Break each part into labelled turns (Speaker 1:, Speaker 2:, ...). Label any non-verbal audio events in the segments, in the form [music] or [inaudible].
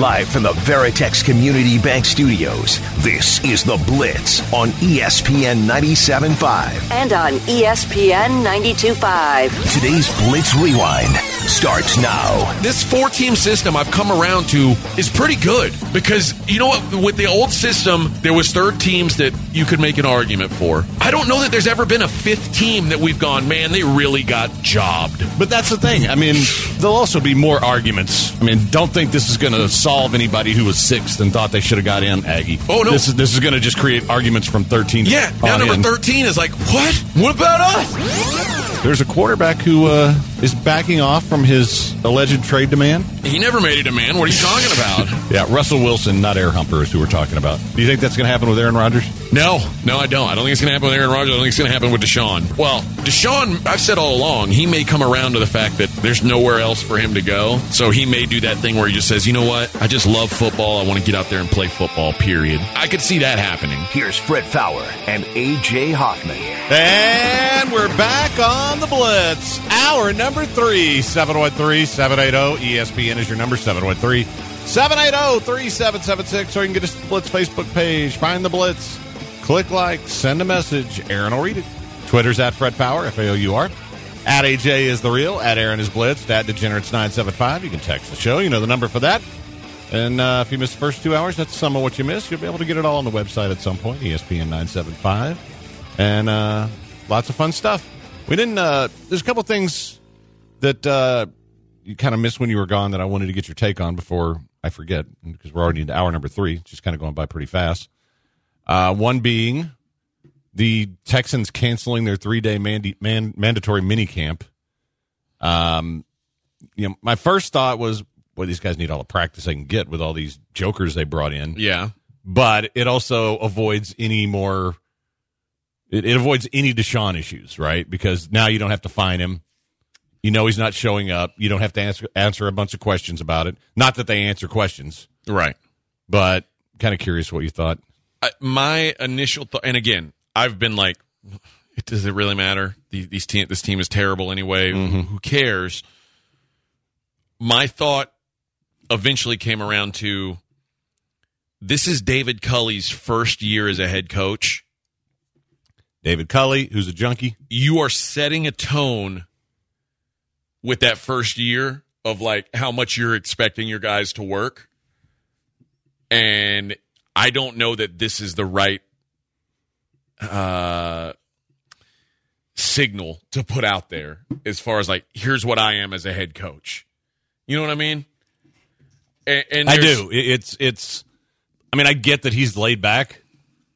Speaker 1: Live from the Veritex Community Bank Studios, this is The Blitz on ESPN 97.5.
Speaker 2: and on ESPN 92.5.
Speaker 1: Today's Blitz Rewind starts now.
Speaker 3: this four team system I've come around to is pretty good because you know what? With the old system, there was third teams that you could make an argument for. I don't know that there's ever been a fifth team that we've gone, man, they really got jobbed.
Speaker 4: But that's the thing. I mean, there'll also be more arguments. I mean, don't think this is going to solve anybody who was sixth and thought they should have got in Aggie.
Speaker 3: Oh, no.
Speaker 4: This is this is going to just create arguments from thirteen.
Speaker 3: Yeah, now
Speaker 4: on
Speaker 3: number
Speaker 4: in.
Speaker 3: 13 is like, what? What about us?
Speaker 4: There's a quarterback who uh, is backing off from his alleged trade demand.
Speaker 3: He never made a demand. What are you talking about? [laughs]
Speaker 4: Yeah, Russell Wilson, not Air Humper, is who we're talking about. Do you think that's going to happen with Aaron Rodgers?
Speaker 3: No, no, I don't. I don't think it's going to happen with Aaron Rodgers. I don't think it's going to happen with Deshaun. Well, Deshaun, I've said all along, he may come around to the fact that there's nowhere else for him to go. So he may do that thing where he just says, you know what? I just love football. I want to get out there and play football, period. I could see that happening.
Speaker 1: Here's Fred Faour and AJ Hoffman.
Speaker 4: And we're back on the Blitz. Hour number three, 713 780 ESPN is your number, 713 780 3776. Or you can get us to the Blitz Facebook page. Find the Blitz. Click like, send a message. Aaron will read it. Twitter's at Fred Faour, F A O U R. At AJ is the real. At Aaron is Blitz. At Degenerates975. You can text the show. You know the number for that. And uh, if you missed the first two hours, that's some of what you missed. You'll be able to get it all on the website at some point, ESPN 975. And uh, lots of fun stuff. We didn't, uh, there's a couple things that uh, you kind of missed when you were gone that I wanted to get your take on before I forget, because we're already into hour number three, just kind of going by pretty fast. Uh, one being the Texans canceling their three day mandi- man- mandatory mini camp. Um, you know, my first thought was, boy, these guys need all the practice they can get with all these jokers they brought in.
Speaker 3: Yeah.
Speaker 4: But it also avoids any more. It, it avoids any Deshaun issues, right? Because now you don't have to find him. You know he's not showing up. You don't have to answer answer a bunch of questions about it. Not that they answer questions,
Speaker 3: Right.
Speaker 4: but kind of curious what you thought.
Speaker 3: I, my initial thought, and again, I've been like, [laughs] does it really matter? These, these team, this team is terrible anyway. Mm-hmm. Who cares? My thought eventually came around to this is David Culley's first year as a head coach.
Speaker 4: David Culley, who's a junkie.
Speaker 3: You are setting a tone with that first year of like how much you're expecting your guys to work. And I don't know that this is the right uh, signal to put out there as far as like, here's what I am as a head coach. You know what I mean? And, and
Speaker 4: I do. It's it's. I mean, I get that he's laid back.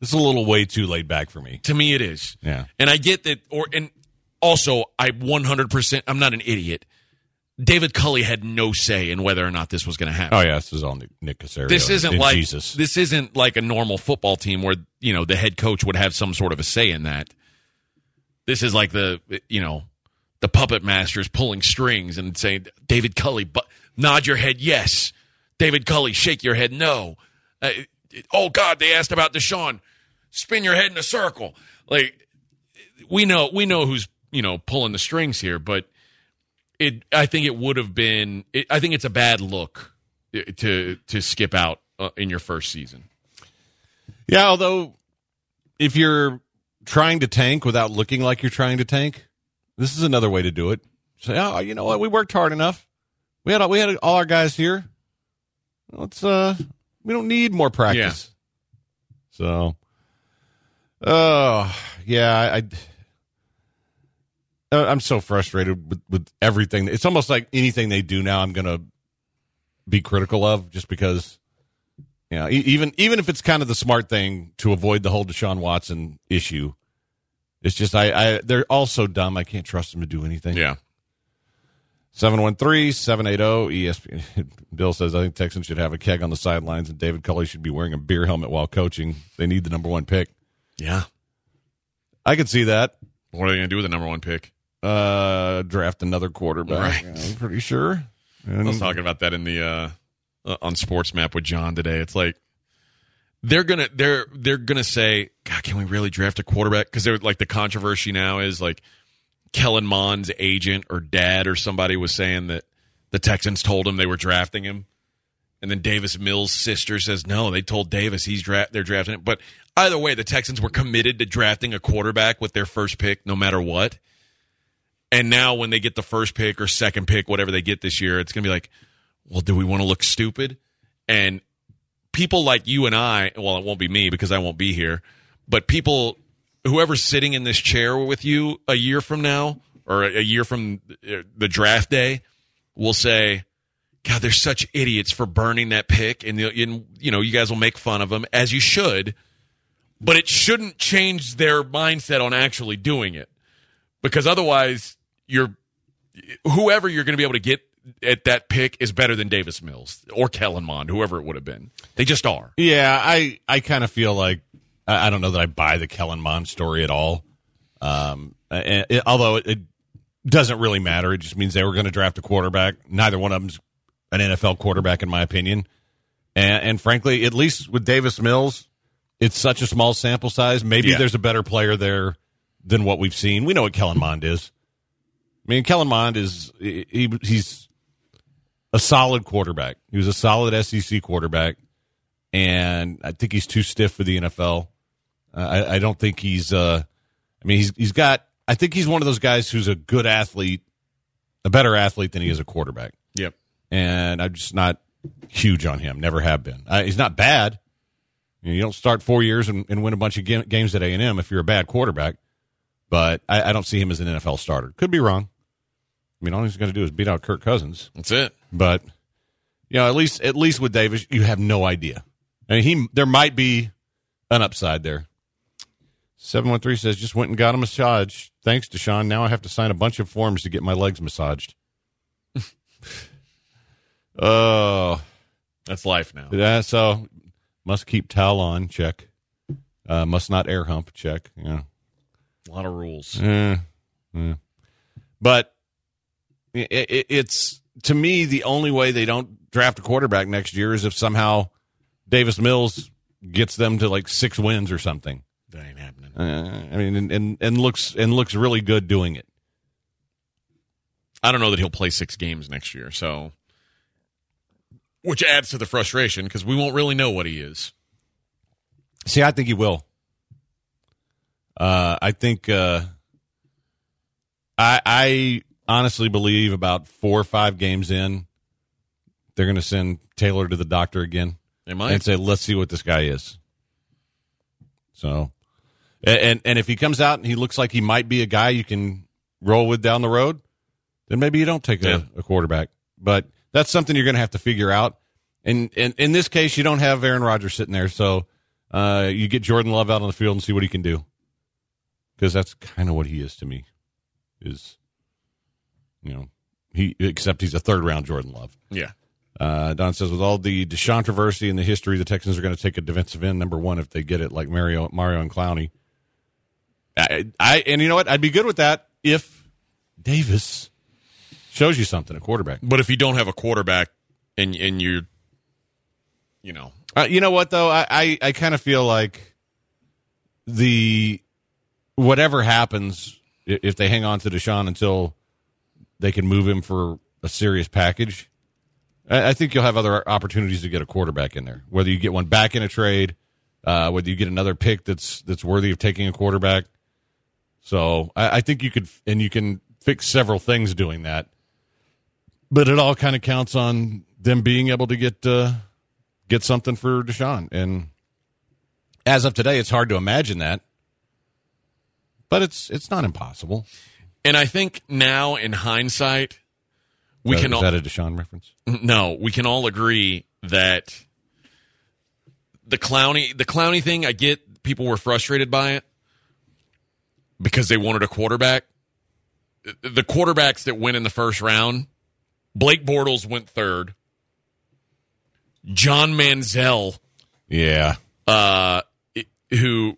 Speaker 4: This is a little way too laid back for me.
Speaker 3: To me, it is.
Speaker 4: Yeah.
Speaker 3: And I get that, or and also I 100%. I'm not an idiot. David Culley had no say in whether or not this was going to happen.
Speaker 4: Oh yeah, this is all Nick, Caserio.
Speaker 3: this isn't like
Speaker 4: Jesus.
Speaker 3: this isn't like a normal football team where you know the head coach would have some sort of a say in that. This is like the you know the puppet masters pulling strings and saying David Culley, but nod your head yes. David Culley, shake your head no. Uh, oh God, they asked about Deshaun. Spin your head in a circle. Like we know we know who's you know pulling the strings here, but it I think it would have been. It, I think it's a bad look uh, to to skip out uh, in your first season.
Speaker 4: Yeah, although if you're trying to tank without looking like you're trying to tank, this is another way to do it. Say, oh, you know what? We worked hard enough. We had we had all our guys here. Let's uh, we don't need more practice. So, oh yeah, I. I I'm so frustrated with, with everything. It's almost like anything they do now, I'm going to be critical of just because you know, even even if it's kind of the smart thing to avoid the whole Deshaun Watson issue, it's just I, I they're all so dumb. I can't trust them to do anything.
Speaker 3: Yeah,
Speaker 4: 713-780 ESPN. [laughs] Bill says I think Texans should have a keg on the sidelines and David Culley should be wearing a beer helmet while coaching. They need the number one pick.
Speaker 3: Yeah.
Speaker 4: I could see that.
Speaker 3: What are they going to do with the number one pick?
Speaker 4: Uh, draft another quarterback.
Speaker 3: Right.
Speaker 4: I'm pretty sure.
Speaker 3: I was talking about that in the uh, uh, on Sports Map with John today. It's like they're gonna they're they're gonna say, God, can we really draft a quarterback? Because they're like the controversy now is like Kellen Mond's agent or dad or somebody was saying that the Texans told him they were drafting him, and then Davis Mills' sister says no, they told Davis he's draft they're drafting him. But either way, the Texans were committed to drafting a quarterback with their first pick, no matter what. And now when they get the first pick or second pick, whatever they get this year, it's going to be like, well, do we want to look stupid? And people like you and I, well, it won't be me because I won't be here, but people, whoever's sitting in this chair with you a year from now or a year from the draft day will say, God, they're such idiots for burning that pick. And, and you know, you guys will make fun of them as you should, but it shouldn't change their mindset on actually doing it because otherwise you're whoever you're going to be able to get at that pick is better than Davis Mills or Kellen Mond, whoever it would have been. They just are.
Speaker 4: Yeah, I I kind of feel like I, I don't know that I buy the Kellen Mond story at all. Um, and it, although it, it doesn't really matter, it just means they were going to draft a quarterback. Neither one of them's an NFL quarterback, in my opinion. And, and frankly, at least with Davis Mills, it's such a small sample size. Maybe
Speaker 3: Yeah.
Speaker 4: there's a better player there than what we've seen. We know what Kellen Mond is. I mean, Kellen Mond is he, he's a solid quarterback. He was a solid SEC quarterback, and I think he's too stiff for the NFL. Uh, I, I don't think he's. Uh, I mean, he's he's got. I think he's one of those guys who's a good athlete, a better athlete than he is a quarterback.
Speaker 3: Yep.
Speaker 4: And I'm just not huge on him. Never have been. Uh, he's not bad. You, know, you don't start four years and, and win a bunch of ga- games at A and M if you're a bad quarterback. But I, I don't see him as an NFL starter. Could be wrong. I mean, all he's going to do is beat out Kirk Cousins.
Speaker 3: That's it.
Speaker 4: But you know, at least at least with Davis, you have no idea. I mean, he there might be an upside there. Seven one three says just went and got a massage. Thanks, Deshaun. Now I have to sign a bunch of forms to get my legs massaged. [laughs] Oh,
Speaker 3: That's life now.
Speaker 4: yeah. So must keep towel on. Check. Uh, must not air hump. Check. Yeah.
Speaker 3: A lot of rules.
Speaker 4: Eh, eh. But it, it, it's to me the only way they don't draft a quarterback next year is if somehow Davis Mills gets them to like six wins or something.
Speaker 3: That ain't happening.
Speaker 4: Uh, I mean, and, and and looks and looks really good doing it.
Speaker 3: I don't know that he'll play six games next year, so which adds to the frustration because we won't really know what he is.
Speaker 4: See, I think he will. Uh, I think uh, I I honestly believe about four or five games in, they're going to send Taylor to the doctor again.
Speaker 3: Am I?
Speaker 4: and say, "Let's see what this guy is." So, and and, if he comes out and he looks like he might be a guy you can roll with down the road, then maybe you don't take a,
Speaker 3: Yeah.
Speaker 4: a quarterback. But that's something you're going to have to figure out. And, and in this case, you don't have Aaron Rodgers sitting there, so uh, you get Jordan Love out on the field and see what he can do. Because that's kind of what he is to me. Is you know he except he's a third round Jordan Love.
Speaker 3: yeah.
Speaker 4: Uh, Don says, with all the Deshaun controversy and the history, the Texans are going to take a defensive end number one if they get it, like Mario, Mario and Clowney. I, I and you know what? I'd be good with that if Davis shows you something, a quarterback.
Speaker 3: But if you don't have a quarterback and and you're, you know,
Speaker 4: Uh, you know what though? I I, I kind of feel like the whatever happens if they hang on to Deshaun until they can move him for a serious package. I, I think you'll have other opportunities to get a quarterback in there. Whether you get one back in a trade, uh, whether you get another pick that's that's worthy of taking a quarterback. So I, I think you could, and you can fix several things doing that. But it all kind of counts on them being able to get uh, get something for Deshaun. And as of today, it's hard to imagine that, but it's it's not impossible.
Speaker 3: and I think now in hindsight, we can
Speaker 4: is
Speaker 3: all
Speaker 4: that a Deshaun reference?
Speaker 3: no, we can all agree that the Clowney the Clowney thing. I get people were frustrated by it because they wanted a quarterback. The quarterbacks that went in the first round, Blake Bortles went third. John Manziel
Speaker 4: Yeah,
Speaker 3: uh, who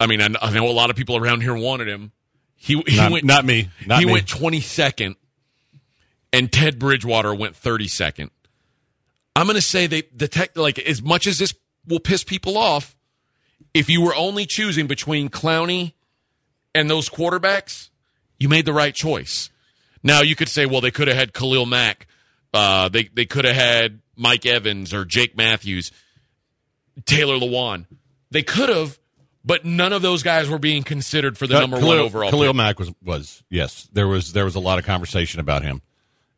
Speaker 3: I mean, I, I know a lot of people around here wanted him. He he
Speaker 4: Not,
Speaker 3: went
Speaker 4: not me. Not
Speaker 3: he
Speaker 4: me.
Speaker 3: went 22nd, and Ted Bridgewater went 32nd. I'm going to say they the tech like as much as this will piss people off. If you were only choosing between Clowney and those quarterbacks, you made the right choice. Now you could say, well, they could have had Khalil Mack, uh, they they could have had Mike Evans or Jake Matthews, Taylor Lewan. They could have, but none of those guys were being considered for the
Speaker 4: Uh,
Speaker 3: number
Speaker 4: Khalil,
Speaker 3: one overall.
Speaker 4: Khalil
Speaker 3: pick.
Speaker 4: Mack was was yes. There was there was a lot of conversation about him,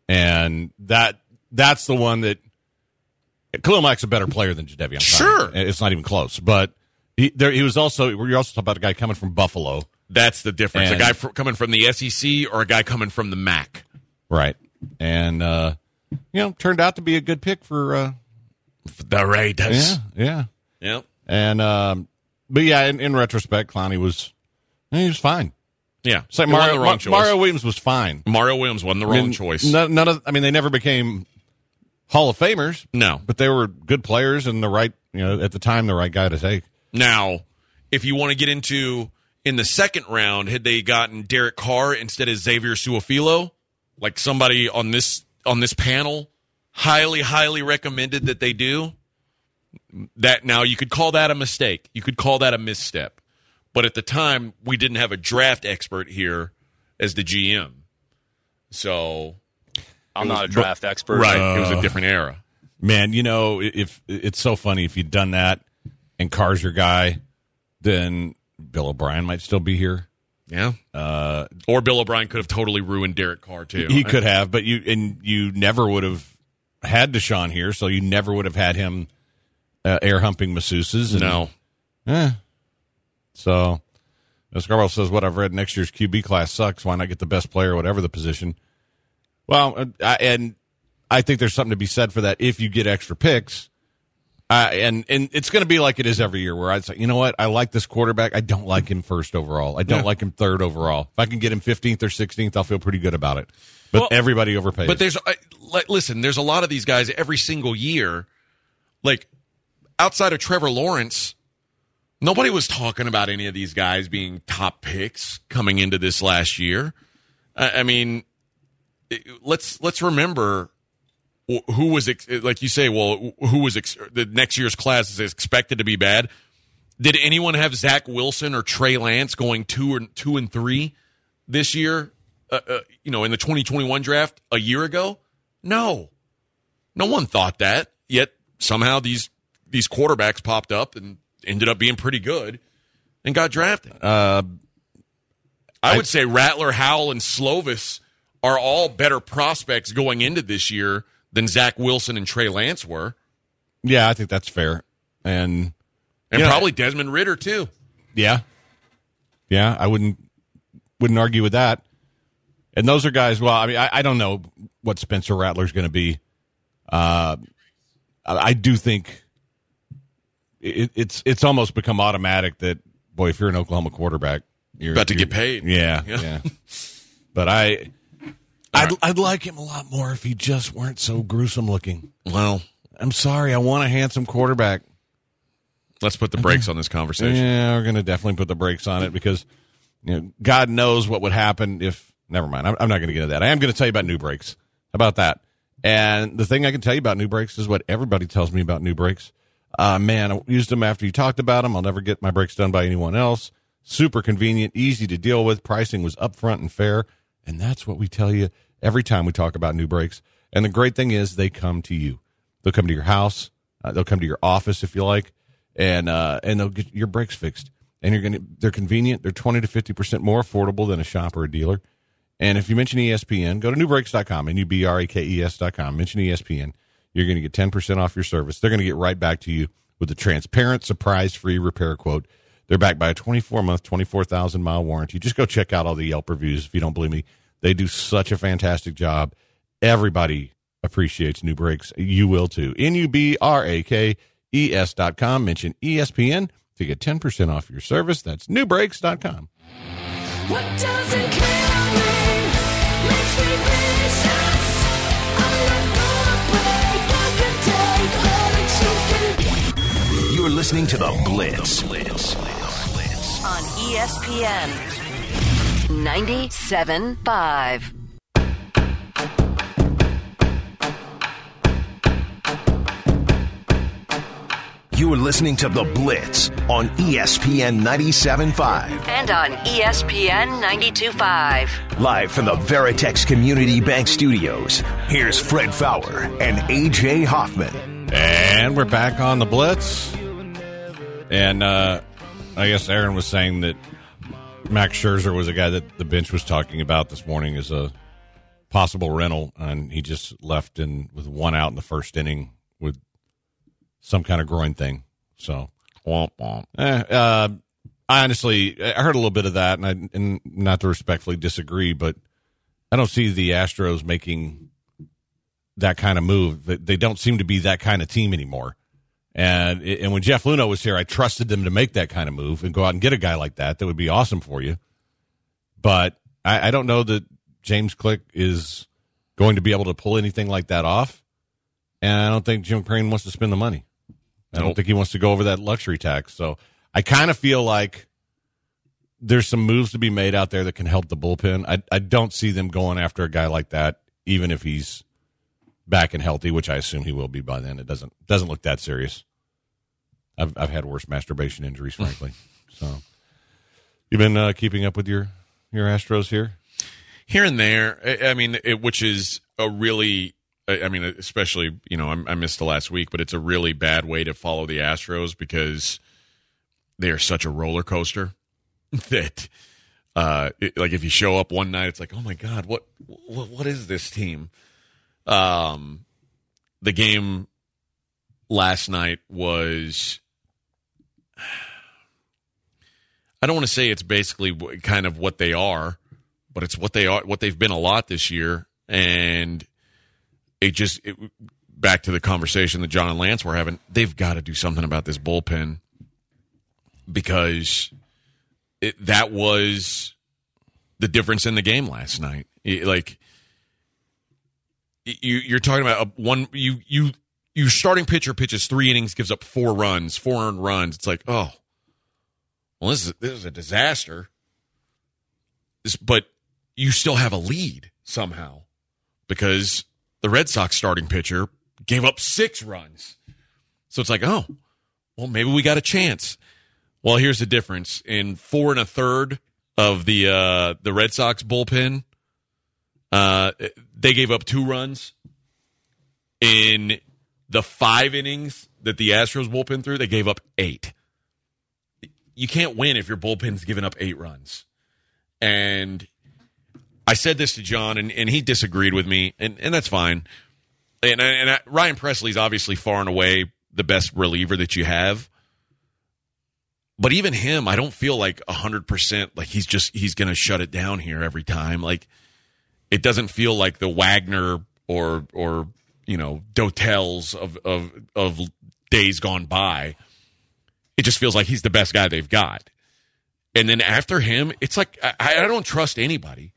Speaker 4: and that that's the one that Khalil Mack's a better player than. Clowney.
Speaker 3: Sure.
Speaker 4: it's not even close. But he there he was also you're also talking about a guy coming from Buffalo,
Speaker 3: That's the difference.
Speaker 4: And-
Speaker 3: a guy fr- coming from the SEC or a guy coming from the MAC.
Speaker 4: right? And uh, you know turned out to be a good pick for uh,
Speaker 3: The Raiders.
Speaker 4: yeah yeah.
Speaker 3: Yep.
Speaker 4: And um, but yeah, in, in retrospect, Clowney was he was fine.
Speaker 3: Yeah.
Speaker 4: It's like Mario,
Speaker 3: the wrong
Speaker 4: Ma- Mario Williams was fine.
Speaker 3: Mario Williams won the
Speaker 4: I
Speaker 3: wrong
Speaker 4: mean,
Speaker 3: choice.
Speaker 4: None, none of, I mean, they never became Hall of Famers.
Speaker 3: No.
Speaker 4: but they were good players and the right, you know, at the time, the right guy to take.
Speaker 3: Now, if you want to get into in the second round, had they gotten Derek Carr instead of Xavier Su'a-Filo, like somebody on this on this panel highly, highly recommended that they do. That now you could call that a mistake. You could call that a misstep. But at the time, we didn't have a draft expert here as the GM. So
Speaker 5: I'm not a draft expert.
Speaker 3: right, it was a uh, different era.
Speaker 4: Man, you know, if it's so funny if you'd done that and Carr's your guy, then Bill O'Brien might still be here.
Speaker 3: Yeah. Uh, or Bill O'Brien could have totally ruined Derek Carr too.
Speaker 4: He could have, but you and you never would have had Deshaun here, so you never would have had him uh, air humping masseuses. And,
Speaker 3: no.
Speaker 4: Eh. So, Scarborough says, what I've read next year's QB class sucks. Why not get the best player, whatever the position? Well, uh, I, and I think there's something to be said for that if you get extra picks. Uh, and and it's going to be like it is every year, where I'd say, you know what, I like this quarterback. I don't like him first overall. I don't
Speaker 3: Yeah.
Speaker 4: like him third overall. If I can get him 15th or 16th, I'll feel pretty good about it. But
Speaker 3: Well,
Speaker 4: everybody overpays.
Speaker 3: But there's, I- like, listen, there's a lot of these guys every single year. Like, outside of Trevor Lawrence, nobody was talking about any of these guys being top picks coming into this last year. I, I mean, let's let's remember who was ex- like you say. Well, who was ex- the next year's class is expected to be bad? Did anyone have Zach Wilson or Trey Lance going two and two and three this year? Uh, uh, you know, in the 2021 draft a year ago? No, no one thought that. Yet somehow these these quarterbacks popped up and ended up being pretty good and got drafted.
Speaker 4: uh,
Speaker 3: I would say Rattler, Howell, and Slovis are all better prospects going into this year than Zach Wilson and Trey Lance were,
Speaker 4: yeah, I think that's fair. And
Speaker 3: and probably Desmond Ridder too.
Speaker 4: Yeah. Yeah, I wouldn't wouldn't argue with that. And those are guys. Well, I mean, I, I don't know what Spencer Rattler's going to be. Uh, I, I do think it, it's it's almost become automatic that boy, if you're an Oklahoma quarterback, you're
Speaker 3: About to
Speaker 4: you're-
Speaker 3: get paid.
Speaker 4: Yeah,
Speaker 3: Yeah.
Speaker 4: yeah. But I, I'd I'd like him a lot more if he just weren't so gruesome looking.
Speaker 3: Well,
Speaker 4: I'm sorry, I want a handsome quarterback.
Speaker 3: let's put the brakes on this conversation.
Speaker 4: Yeah, we're going to definitely put the brakes on it because you know, God knows what would happen if. Never mind. I'm, I'm not going to get into that. I am going to tell you about NuBrakes. How about that? And the thing I can tell you about NuBrakes is what everybody tells me about NuBrakes. Uh, man, I used them after you talked about them. I'll never get my brakes done by anyone else. Super convenient, easy to deal with. Pricing was upfront and fair. And that's what we tell you every time we talk about NuBrakes. And the great thing is they come to you. They'll come to your house. Uh, they'll come to your office if you like, and uh, and they'll get your brakes fixed. And you're gonna they're convenient. They're twenty to fifty percent more affordable than a shop or a dealer. And if you mention ESPN, go to nubrakes.com and you B R A K E S.com. Mention ESPN. You're going to get 10% off your service. They're going to get right back to you with a transparent, surprise free repair quote. They're backed by a 24 month, 24,000 mile warranty. Just go check out all the Yelp reviews if you don't believe me. They do such a fantastic job. Everybody appreciates NuBrakes. You will too. N U B R A K E S dot com. Mention ESPN to get 10% off your service. That's nubrakes.com.
Speaker 6: What doesn't kill me makes me vicious. I'm not gonna break. I can take all that you can
Speaker 1: You're listening to The Blitz.
Speaker 2: On ESPN 97.5.
Speaker 1: You are listening to The Blitz on ESPN 97.5.
Speaker 2: And on ESPN 92.5.
Speaker 1: Live from the Veritex Community Bank Studios, here's Fred Faour and AJ Hoffman.
Speaker 4: And we're back on the Blitz. And uh, I guess Aaron was saying that Max Scherzer was a guy that the bench was talking about this morning as a possible rental, and he just left in with one out in the first inning with some kind of groin thing. So,
Speaker 3: Womp womp.
Speaker 4: eh, uh, I honestly, I heard a little bit of that, and, I, and not to respectfully disagree, but I don't see the Astros making that kind of move. They- They don't seem to be that kind of team anymore. And and when Jeff Luhnow was here, I trusted them to make that kind of move and go out and get a guy like that. That would be awesome for you. But I, I don't know that James Click is going to be able to pull anything like that off. And I don't think Jim Crane wants to spend the money. I don't
Speaker 3: Nope.
Speaker 4: think he wants to go over that luxury tax. So I kind of feel like there's some moves to be made out there that can help the bullpen. I I don't see them going after a guy like that, even if he's back and healthy, which I assume he will be by then. It doesn't doesn't look that serious. I've I've had worse masturbation injuries, frankly. [laughs] so you've been uh, keeping up with your your Astros here.
Speaker 3: here and there. I, I mean, it, which is a really, I I mean, especially you know, I, I missed the last week, but it's a really bad way to follow the Astros because they are such a roller coaster [laughs] that, uh, it, like if you show up one night, it's like, oh my god, what, what, what is this team? Um, the game last night was. I don't want to say it's basically kind of what they are, but it's what they are, what they've been a lot this year, and it just it, back to the conversation that John and Lance were having. They've got to do something about this bullpen because it, that was the difference in the game last night. It- like you, you're talking about a one you you you starting pitcher pitches three innings, gives up four runs, four earned runs. It's like oh well, this is this is a disaster. This, but you still have a lead somehow because the Red Sox starting pitcher gave up six runs. So it's like, oh, well, maybe we got a chance. Well, here's the difference: in four and a third of the uh, the Red Sox bullpen, uh, they gave up two runs. In the five innings that the Astros bullpen threw, they gave up eight you can't win if your bullpen's given up eight runs. And I said this to John, and, and he disagreed with me, and, and that's fine. And, and I, Ryan Pressly's obviously far and away the best reliever that you have. But even him, I don't feel like 100% like he's just, he's going to shut it down here every time. Like, it doesn't feel like the Wagner or, or, you know, Dotels of, of, of days gone by it just feels like he's the best guy they've got. And then after him, it's like I, I don't trust anybody.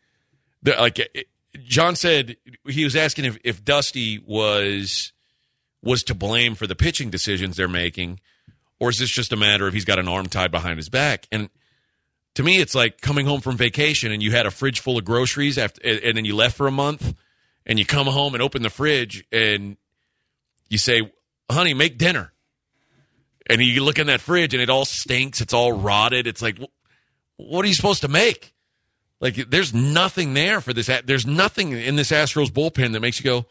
Speaker 3: The, like it, John said, he was asking if, if Dusty was was to blame for the pitching decisions they're making, or is this just a matter of he's got an arm tied behind his back? And to me, it's like coming home from vacation and you had a fridge full of groceries after, and then you left for a month, and you come home and open the fridge and you say, "Honey, make dinner." and you look in that fridge and it all stinks. It's all rotted. It's like, wh- what are you supposed to make? Like, there's nothing there for this. There's nothing in this Astros bullpen that makes you go,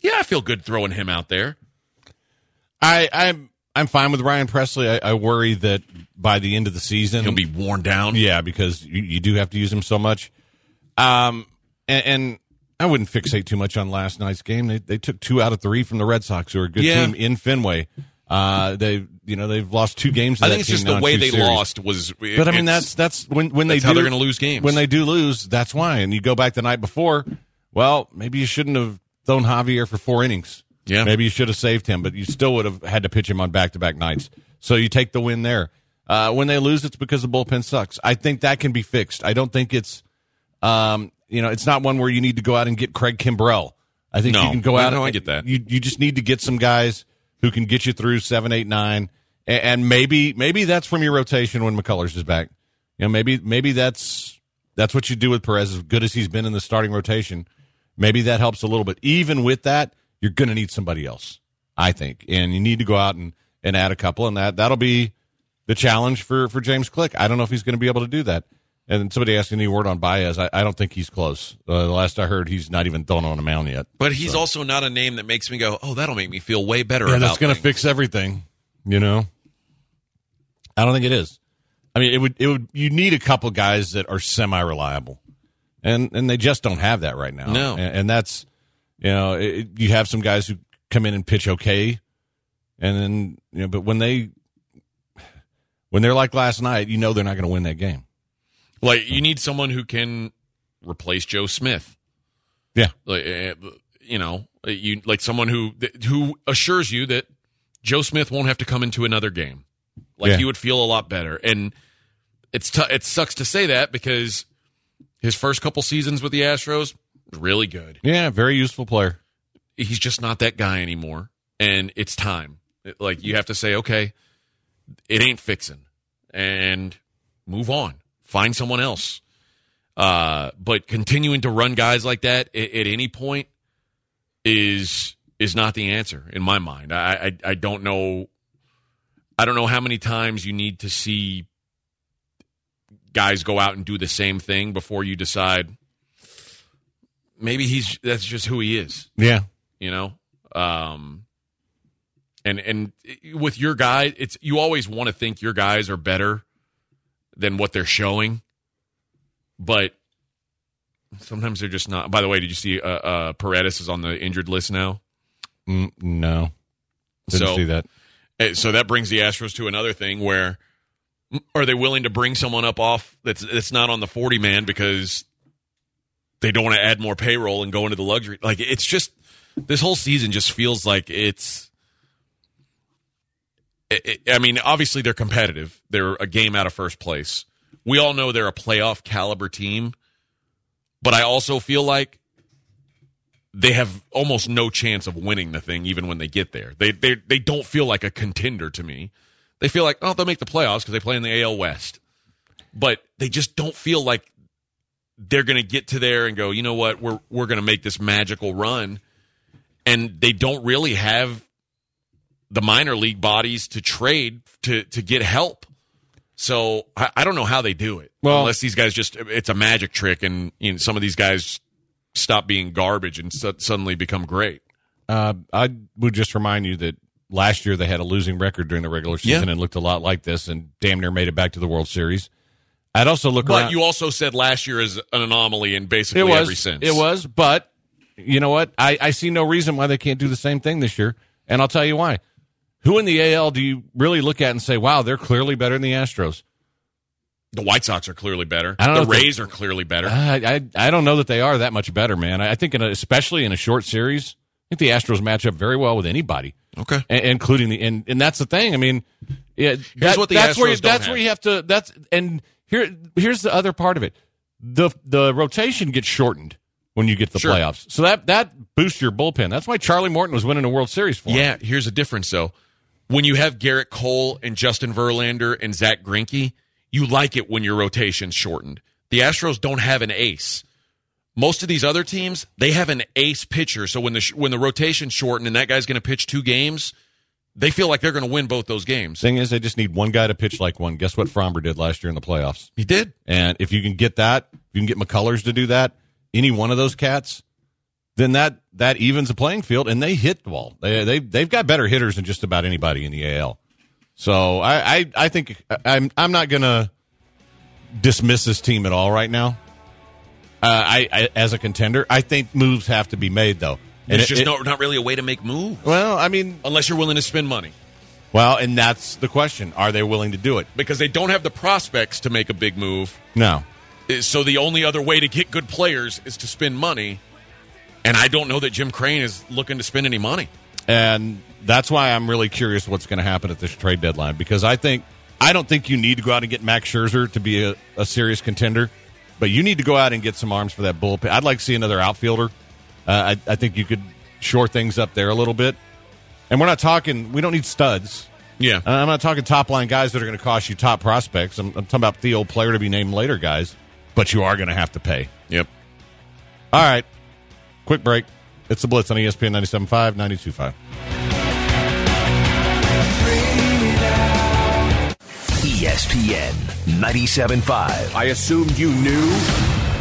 Speaker 3: yeah, I feel good throwing him out there.
Speaker 4: I I'm I'm fine with Ryan Pressly. I, I worry that by the end of the season
Speaker 3: He'll be worn down.
Speaker 4: Yeah, because you, you do have to use him so much. Um, and, and I wouldn't fixate too much on last night's game. They they took two out of three from the Red Sox, who are a good
Speaker 3: Yeah.
Speaker 4: team in Fenway. Uh, they you know they've lost two games. to
Speaker 3: I think it's just the way they
Speaker 4: series.
Speaker 3: lost was.
Speaker 4: But I mean, that's that's when when they do,
Speaker 3: how they're gonna lose games.
Speaker 4: When they do lose, that's why. And you go back the night before. Well, maybe you shouldn't have thrown Javier for four innings.
Speaker 3: Yeah.
Speaker 4: maybe you should have saved him, but you still would have had to pitch him on back to back nights. So you take the win there. Uh, when they lose, it's because the bullpen sucks. I think that can be fixed. I don't think it's, um, you know, it's not one where you need to go out and get Craig Kimbrel. I think
Speaker 3: No.
Speaker 4: you can go out.
Speaker 3: no,
Speaker 4: and,
Speaker 3: I get that.
Speaker 4: You you just need to get some guys who can get you through seven, eight, nine, and, and maybe maybe that's from your rotation when McCullers is back. You know, maybe maybe that's that's what you do with Perez. As good as he's been in the starting rotation, maybe that helps a little bit. Even with that, you're going to need somebody else, I think, and you need to go out and, and add a couple, and that that'll be the challenge for for James Click. I don't know if he's going to be able to do that. And somebody asked any word on Baez. I, I don't think he's close. Uh, the last I heard, he's not even thrown on a mound yet.
Speaker 3: But he's also not a name that makes me go, oh, that'll make me feel way better.
Speaker 4: Yeah,
Speaker 3: about
Speaker 4: that's going to fix everything. You know, I don't think it is. I mean, it would. It would. You need a couple guys that are semi reliable, and and they just don't have that right now.
Speaker 3: No.
Speaker 4: and, and that's you know, it, you have some guys who come in and pitch okay, and then you know, but when they when they're like last night, you know they're not going to win that game.
Speaker 3: Like you need someone who can replace Joe Smith.
Speaker 4: Yeah,
Speaker 3: Like uh, you know, you like someone who who assures you that Joe Smith won't have to come into another game. Like
Speaker 4: Yeah.
Speaker 3: he would feel a lot better. And it's t- it sucks to say that because his first couple seasons with the Astros really good.
Speaker 4: yeah, very useful player.
Speaker 3: He's just not that guy anymore, and it's time. Like you have to say, okay, it ain't fixing, and move on. Find someone else. Uh, but continuing to run guys like that at, at any point is is not the answer in my mind. I, I I don't know. I don't know how many times you need to see guys go out and do the same thing before you decide maybe he's that's just who he is.
Speaker 4: Yeah,
Speaker 3: you know? Um and and with your guy it's you always want to think your guys are better than what they're showing but sometimes they're just not. By the way did you see uh, uh Paredes is on the injured list now?
Speaker 4: Mm, no, didn't
Speaker 3: So-
Speaker 4: see that.
Speaker 3: Uh, so that brings the astros to another thing where are they willing to bring someone up off that's that's not on the 40 man because they don't want to add more payroll and go into the luxury like it's just this whole season just feels like it's I- mean, obviously they're competitive. They're a game out of first place. We all know they're a playoff caliber team, but I also feel like they have almost no chance of winning the thing, even when they get there. They they they don't feel like a contender to me. They feel like oh they'll make the playoffs because they play in the AL West, but they just don't feel like they're going to get to there and go. You know what? We're we're going to make this magical run, and they don't really have the minor league bodies to trade to to get help. So I, I don't know how they do it.
Speaker 4: Well-
Speaker 3: unless these guys just it's a magic trick, and you know, some of these guys stop being garbage and su- suddenly become great.
Speaker 4: Uh, I would just remind you that last year they had a losing record during the regular season
Speaker 3: Yeah.
Speaker 4: and looked a lot like this, and damn near made it back to the World Series. I'd also look
Speaker 3: But
Speaker 4: around.
Speaker 3: you also said last year is an anomaly in basically
Speaker 4: it was
Speaker 3: every sense.
Speaker 4: it was, but you know what? I, I see no reason why they can't do the same thing this year, and I'll tell you why. Who in the AL do you really look at and say, "Wow, they're clearly better than the Astros"?
Speaker 3: The White Sox are clearly better.
Speaker 4: I don't know
Speaker 3: the
Speaker 4: they-
Speaker 3: Rays are clearly better.
Speaker 4: I, I I don't know that they are that much better, man. I think, in a, especially in a short series, I think the Astros match up very well with anybody.
Speaker 3: okay.
Speaker 4: and, including the and, and that's the thing. I mean, yeah, that-
Speaker 3: what the
Speaker 4: that's where you,
Speaker 3: Astros don't
Speaker 4: that's
Speaker 3: have.
Speaker 4: where you have to. That's and here here's the other part of it. the The rotation gets shortened when you get to the
Speaker 3: Sure.
Speaker 4: playoffs, so that that boosts your bullpen. That's why Charlie Morton was winning a World Series for. him.
Speaker 3: Yeah, here's a difference though. When you have Gerrit Cole and Justin Verlander and Zack Greinke, you like it when your rotation's shortened. The Astros don't have an ace. Most of these other teams, they have an ace pitcher. So when the when the rotation's shortened and that guy's going to pitch two games, they feel like they're going to win both those games.
Speaker 4: Thing is, they just need one guy to pitch like one. Guess what Framber did last year in the playoffs?
Speaker 3: He did.
Speaker 4: And if you can get that, if you can get McCullers to do that, any one of those cats, then that that evens the playing field, and they hit the ball. They they they've got better hitters than just about anybody in the AL. So I I, I think I'm I'm not gonna dismiss this team at all right now. Uh, I, I as a contender, I think moves have to be made though. And
Speaker 3: There's
Speaker 4: it-
Speaker 3: just
Speaker 4: it-
Speaker 3: no, not really a way to make moves
Speaker 4: well, I mean,
Speaker 3: unless you're willing to spend money
Speaker 4: well, and that's the question: Are they willing to do it?
Speaker 3: because they don't have the prospects to make a big move.
Speaker 4: No.
Speaker 3: So the only other way to get good players is to spend money. And I don't know that Jim Crane is looking to spend any money.
Speaker 4: and that's why I'm really curious what's going to happen at this trade deadline because I think I don't think you need to go out and get Max Scherzer to be a, a serious contender, but you need to go out and get some arms for that bullpen. I'd like to see another outfielder. Uh, I, I think you could shore things up there a little bit, and we're not talking. We don't need studs.
Speaker 3: Yeah.
Speaker 4: Uh, I'm not talking top line guys that are going to cost you top prospects. I'm, I'm talking about the old player to be named later guys, but you are going to have to pay.
Speaker 3: Yep.
Speaker 4: All right. Quick break. It's the Blitz on ESPN 97.5, 92.5.
Speaker 1: ESPN 97.5.
Speaker 7: I assumed you knew.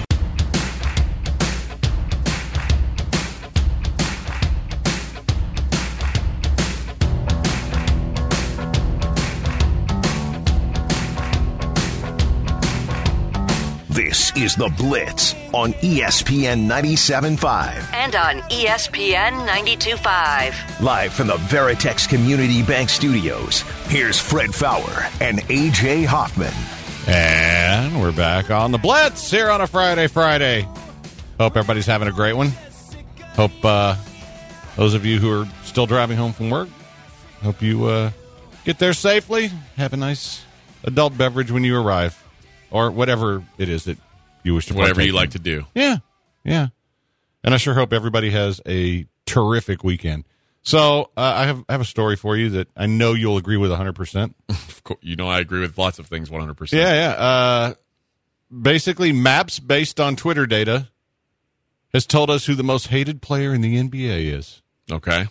Speaker 1: This is the Blitz on ESPN 97.5.
Speaker 2: And on ESPN 92.5.
Speaker 1: Live from the Veritex Community Bank Studios, here's Fred Faour and AJ Hoffman.
Speaker 4: And we're back on the Blitz here on a Friday, Friday. Hope everybody's having a great one. Hope uh, those of you who are still driving home from work, hope you uh, get there safely. Have a nice adult beverage when you arrive, or whatever it is that you wish to.
Speaker 3: Whatever you like to do.
Speaker 4: Yeah, yeah. And I sure hope everybody has a terrific weekend. So uh, I have I have a story for you that I know you'll agree with 100. percent [laughs]
Speaker 3: you know I agree with lots of things 100%.
Speaker 4: Yeah, yeah. Uh, basically, Maps based on Twitter data has told us who the most hated player in the NBA is.
Speaker 3: Okay.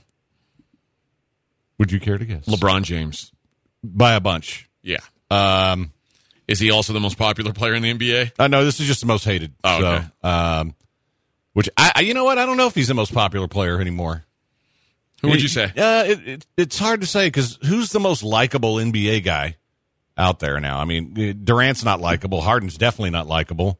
Speaker 4: Would you care to guess?
Speaker 3: LeBron James.
Speaker 4: by a bunch.
Speaker 3: Yeah.
Speaker 4: Um,
Speaker 3: Is he also the most popular player in the NBA?
Speaker 4: I know this is just the most hated.
Speaker 3: Oh,
Speaker 4: so,
Speaker 3: okay.
Speaker 4: um, which I, I, you know what? I don't know if he's the most popular player anymore.
Speaker 3: Who would you say?
Speaker 4: Uh, it, it, it's hard to say because who's the most likable NBA guy out there now? I mean, Durant's not likable. Harden's definitely not likable.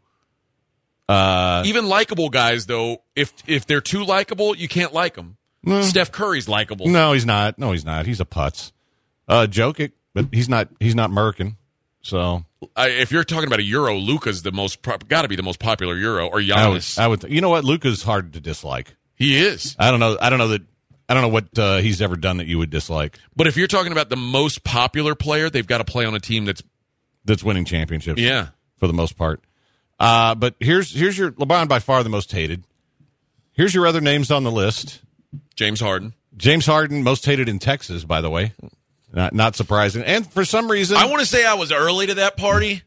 Speaker 4: Uh,
Speaker 3: Even likable guys, though, if if they're too likable, you can't like them. Steph Curry's likable.
Speaker 4: no, he's not. No, he's not. He's a putz. Uh, Jokic, but he's not. He's not Merkin. So
Speaker 3: I, if you're talking about a Euro, Luka's the most got to be the most popular Euro, or
Speaker 4: I would.
Speaker 3: Giannis.
Speaker 4: I would. You know what? Luka's hard to dislike.
Speaker 3: he is.
Speaker 4: I don't know. I don't know that. I don't know what uh, he's ever done that you would dislike.
Speaker 3: But if you're talking about the most popular player, they've got to play on a team that's
Speaker 4: That's winning championships.
Speaker 3: yeah.
Speaker 4: for the most part. Uh, but here's here's your LeBron by far the most hated. Here's your other names on the list.
Speaker 3: James Harden.
Speaker 4: James Harden, most hated in Texas, by the way. Not not surprising. And for some reason,
Speaker 3: I want to say I was early to that party.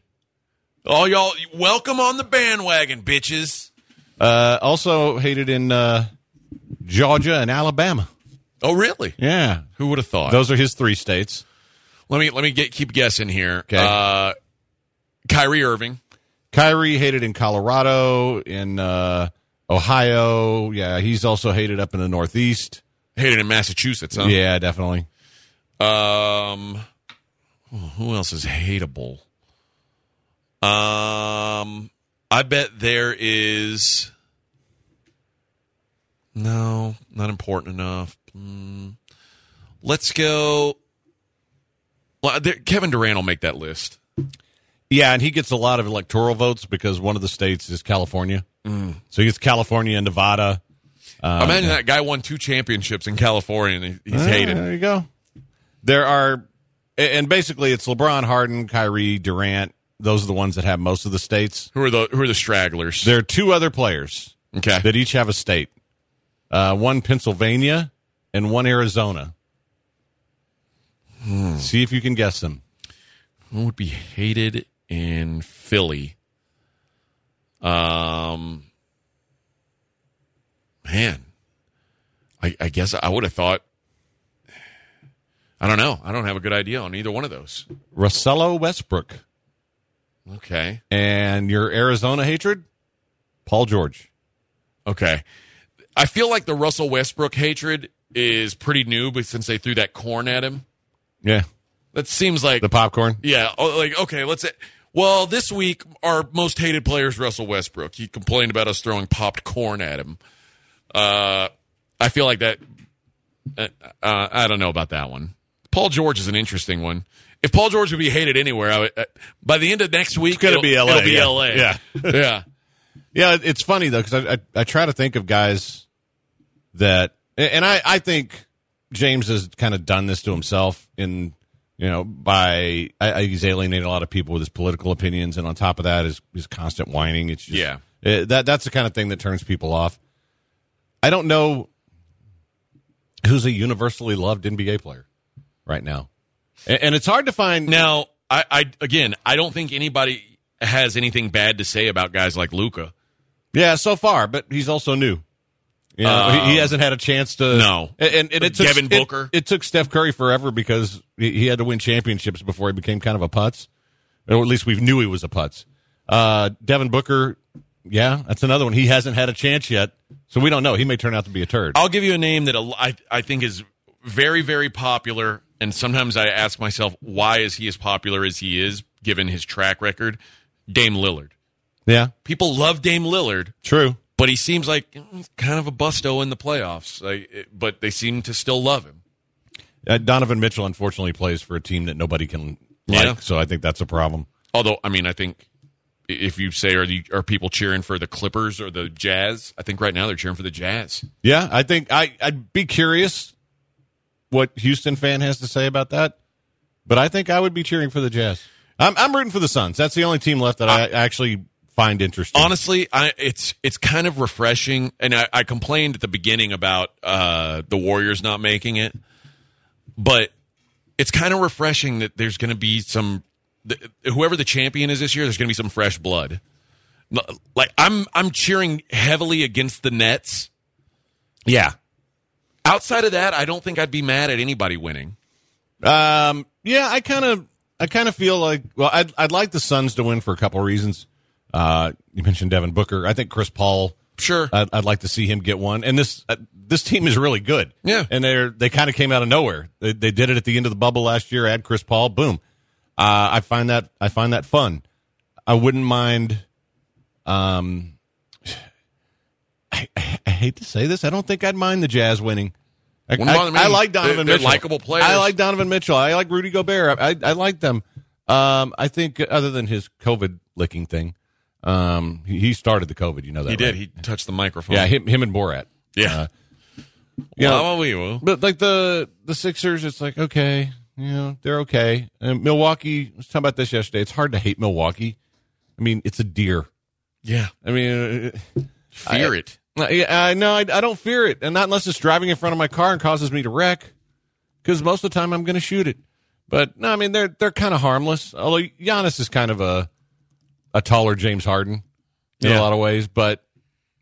Speaker 3: Oh, y'all, welcome on the bandwagon, bitches.
Speaker 4: uh, also hated in uh, Georgia and Alabama.
Speaker 3: Oh, really?
Speaker 4: Yeah,
Speaker 3: Who would have thought?
Speaker 4: those are his three states.
Speaker 3: let me let me get keep guessing here.
Speaker 4: Okay.
Speaker 3: Uh, Kyrie Irving.
Speaker 4: Kyrie hated in Colorado, in uh, Ohio. Yeah, he's also hated up in the Northeast.
Speaker 3: Hated in Massachusetts, huh?
Speaker 4: Yeah, definitely.
Speaker 3: Um, who else is hateable? Um, I bet there is. No, not important enough. Hmm. let's go. Well, there, Kevin Durant will make that list.
Speaker 4: Yeah, and he gets a lot of electoral votes because one of the states is California.
Speaker 3: Mm.
Speaker 4: So he gets California and Nevada. Uh,
Speaker 3: Imagine that guy won two championships in California and he- he's
Speaker 4: Uh,
Speaker 3: hated.
Speaker 4: There you go. There are, and basically it's LeBron, Harden, Kyrie, Durant. Those are the ones that have most of the states.
Speaker 3: Who are the Who are the stragglers?
Speaker 4: There are two other players
Speaker 3: okay.
Speaker 4: that each have a state. Uh, one Pennsylvania and one Arizona.
Speaker 3: Hmm.
Speaker 4: See if you can guess them.
Speaker 3: Who would be hated in Philly? Um, man, I, I guess I would have thought. I don't know. I don't have a good idea on either one of those.
Speaker 4: Russello Westbrook
Speaker 3: Okay.
Speaker 4: and your Arizona hatred, Paul George.
Speaker 3: Okay. I feel like the Russell Westbrook hatred is pretty new, but since they threw that corn at him,
Speaker 4: Yeah,
Speaker 3: that seems like
Speaker 4: the popcorn.
Speaker 3: Yeah, oh, like okay, let's say. Well, this week our most hated player is Russell Westbrook. He complained about us throwing popped corn at him. Uh, I feel like that. Uh, uh, I don't know about that one. Paul George is an interesting one. If Paul George would be hated anywhere, I would, uh, by the end of next week, it's
Speaker 4: gonna
Speaker 3: it'll-
Speaker 4: be LA,
Speaker 3: It'll be
Speaker 4: yeah.
Speaker 3: LA.
Speaker 4: Yeah. [laughs]
Speaker 3: yeah.
Speaker 4: Yeah, it's funny though because I, I I try to think of guys that, and I I think James has kind of done this to himself in you know by I, I, he's alienated a lot of people with his political opinions, and on top of that, his his constant whining. It's just,
Speaker 3: Yeah.
Speaker 4: it- that that's the kind of thing that turns people off. I don't know who's a universally loved NBA player right now. and, and it's hard to find.
Speaker 3: Now, I, I again, I don't think anybody has anything bad to say about guys like Luka.
Speaker 4: Yeah, so far, but he's also new. You know, he, he hasn't had a chance to.
Speaker 3: Um, No.
Speaker 4: and, and, it took
Speaker 3: Devin Booker.
Speaker 4: It, took Steph Curry forever because he, he had to win championships before he became kind of a putz, or at least we knew he was a putz. Uh, Devin Booker, yeah, that's another one. He hasn't had a chance yet, so we don't know. He may turn out to be a turd.
Speaker 3: I'll give you a name that I, I think is very, very popular. And sometimes I ask myself, why is he as popular as he is, given his track record? Dame Lillard.
Speaker 4: yeah,
Speaker 3: People love Dame Lillard,
Speaker 4: true.
Speaker 3: but he seems like mm, kind of a busto in the playoffs. Like, but they seem to still love him.
Speaker 4: Uh, Donovan Mitchell unfortunately plays for a team that nobody can like,
Speaker 3: Yeah.
Speaker 4: so I think that's a problem.
Speaker 3: Although, I mean, I think if you say, are, the, are people cheering for the Clippers or the Jazz? I think right now they're cheering for the Jazz.
Speaker 4: Yeah, I think I, I'd be curious what Houston fan has to say about that. But I think I would be cheering for the Jazz. I'm, I'm rooting for the Suns. That's the only team left that I actually find interesting.
Speaker 3: Honestly, I it's it's kind of refreshing, and I, I complained at the beginning about uh, the Warriors not making it, but it's kind of refreshing that there's going to be some th- whoever the champion is this year. There's going to be some fresh blood. Like I'm I'm cheering heavily against the Nets.
Speaker 4: yeah.
Speaker 3: Outside of that, I don't think I'd be mad at anybody winning.
Speaker 4: Um, yeah, I kind of, I kind of feel like, well, I'd, I'd like the Suns to win for a couple of reasons. Uh, you mentioned Devin Booker. I think Chris Paul.
Speaker 3: Sure.
Speaker 4: I'd, I'd like to see him get one. And this, uh, this team is really good.
Speaker 3: Yeah.
Speaker 4: and they're they kind of came out of nowhere. They, they did it at the end of the bubble last year. Add Chris Paul, boom. Uh, I find that I find that fun. I wouldn't mind. Um, [sighs] I, I hate to say this. I don't think I'd mind the Jazz winning. I, I-. I like Donovan
Speaker 3: they're
Speaker 4: Mitchell.
Speaker 3: likable players.
Speaker 4: I like Donovan Mitchell. I like Rudy Gobert. I, I, I like them. Um, I think other than his COVID licking thing, um, he, he started the COVID. You know that
Speaker 3: he did.
Speaker 4: right?
Speaker 3: He touched the microphone.
Speaker 4: yeah, him, him and Borat.
Speaker 3: yeah.
Speaker 4: Uh, you know,
Speaker 3: well, we will.
Speaker 4: but like the the Sixers, it's like okay, you know they're okay. And Milwaukee, I was talking about this yesterday. It's hard to hate Milwaukee. I mean, it's a deer.
Speaker 3: Yeah.
Speaker 4: I mean, uh,
Speaker 3: Fear it.
Speaker 4: Uh, yeah, I know I, I don't fear it, and not unless it's driving in front of my car and causes me to wreck. Because most of the time I'm going to shoot it. But no, I mean they're they're kind of harmless. Although Giannis is kind of a a taller James Harden in
Speaker 3: Yeah.
Speaker 4: a lot of ways, but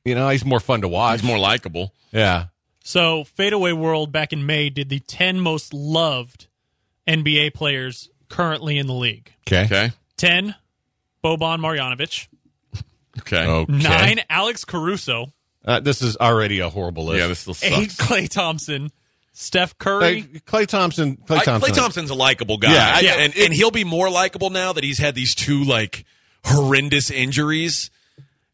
Speaker 4: you know he's more fun to watch.
Speaker 3: He's more likable.
Speaker 4: yeah.
Speaker 7: So, Fadeaway World back in May did the 10 most loved NBA players currently in the league.
Speaker 4: Okay.
Speaker 3: Okay.
Speaker 7: 10, Boban Marjanovic.
Speaker 3: Okay.
Speaker 4: Okay.
Speaker 7: 9, Alex Caruso.
Speaker 4: Uh, this is already a horrible list.
Speaker 3: Yeah, this still [laughs] sucks.
Speaker 7: 8, Klay Thompson. Steph Curry.
Speaker 4: Hey, Klay Thompson. Klay
Speaker 3: I-
Speaker 4: Thompson.
Speaker 3: Klay Thompson's a likable guy.
Speaker 4: Yeah, I-
Speaker 3: yeah, and, and he'll be more likable now that he's had these two like horrendous injuries.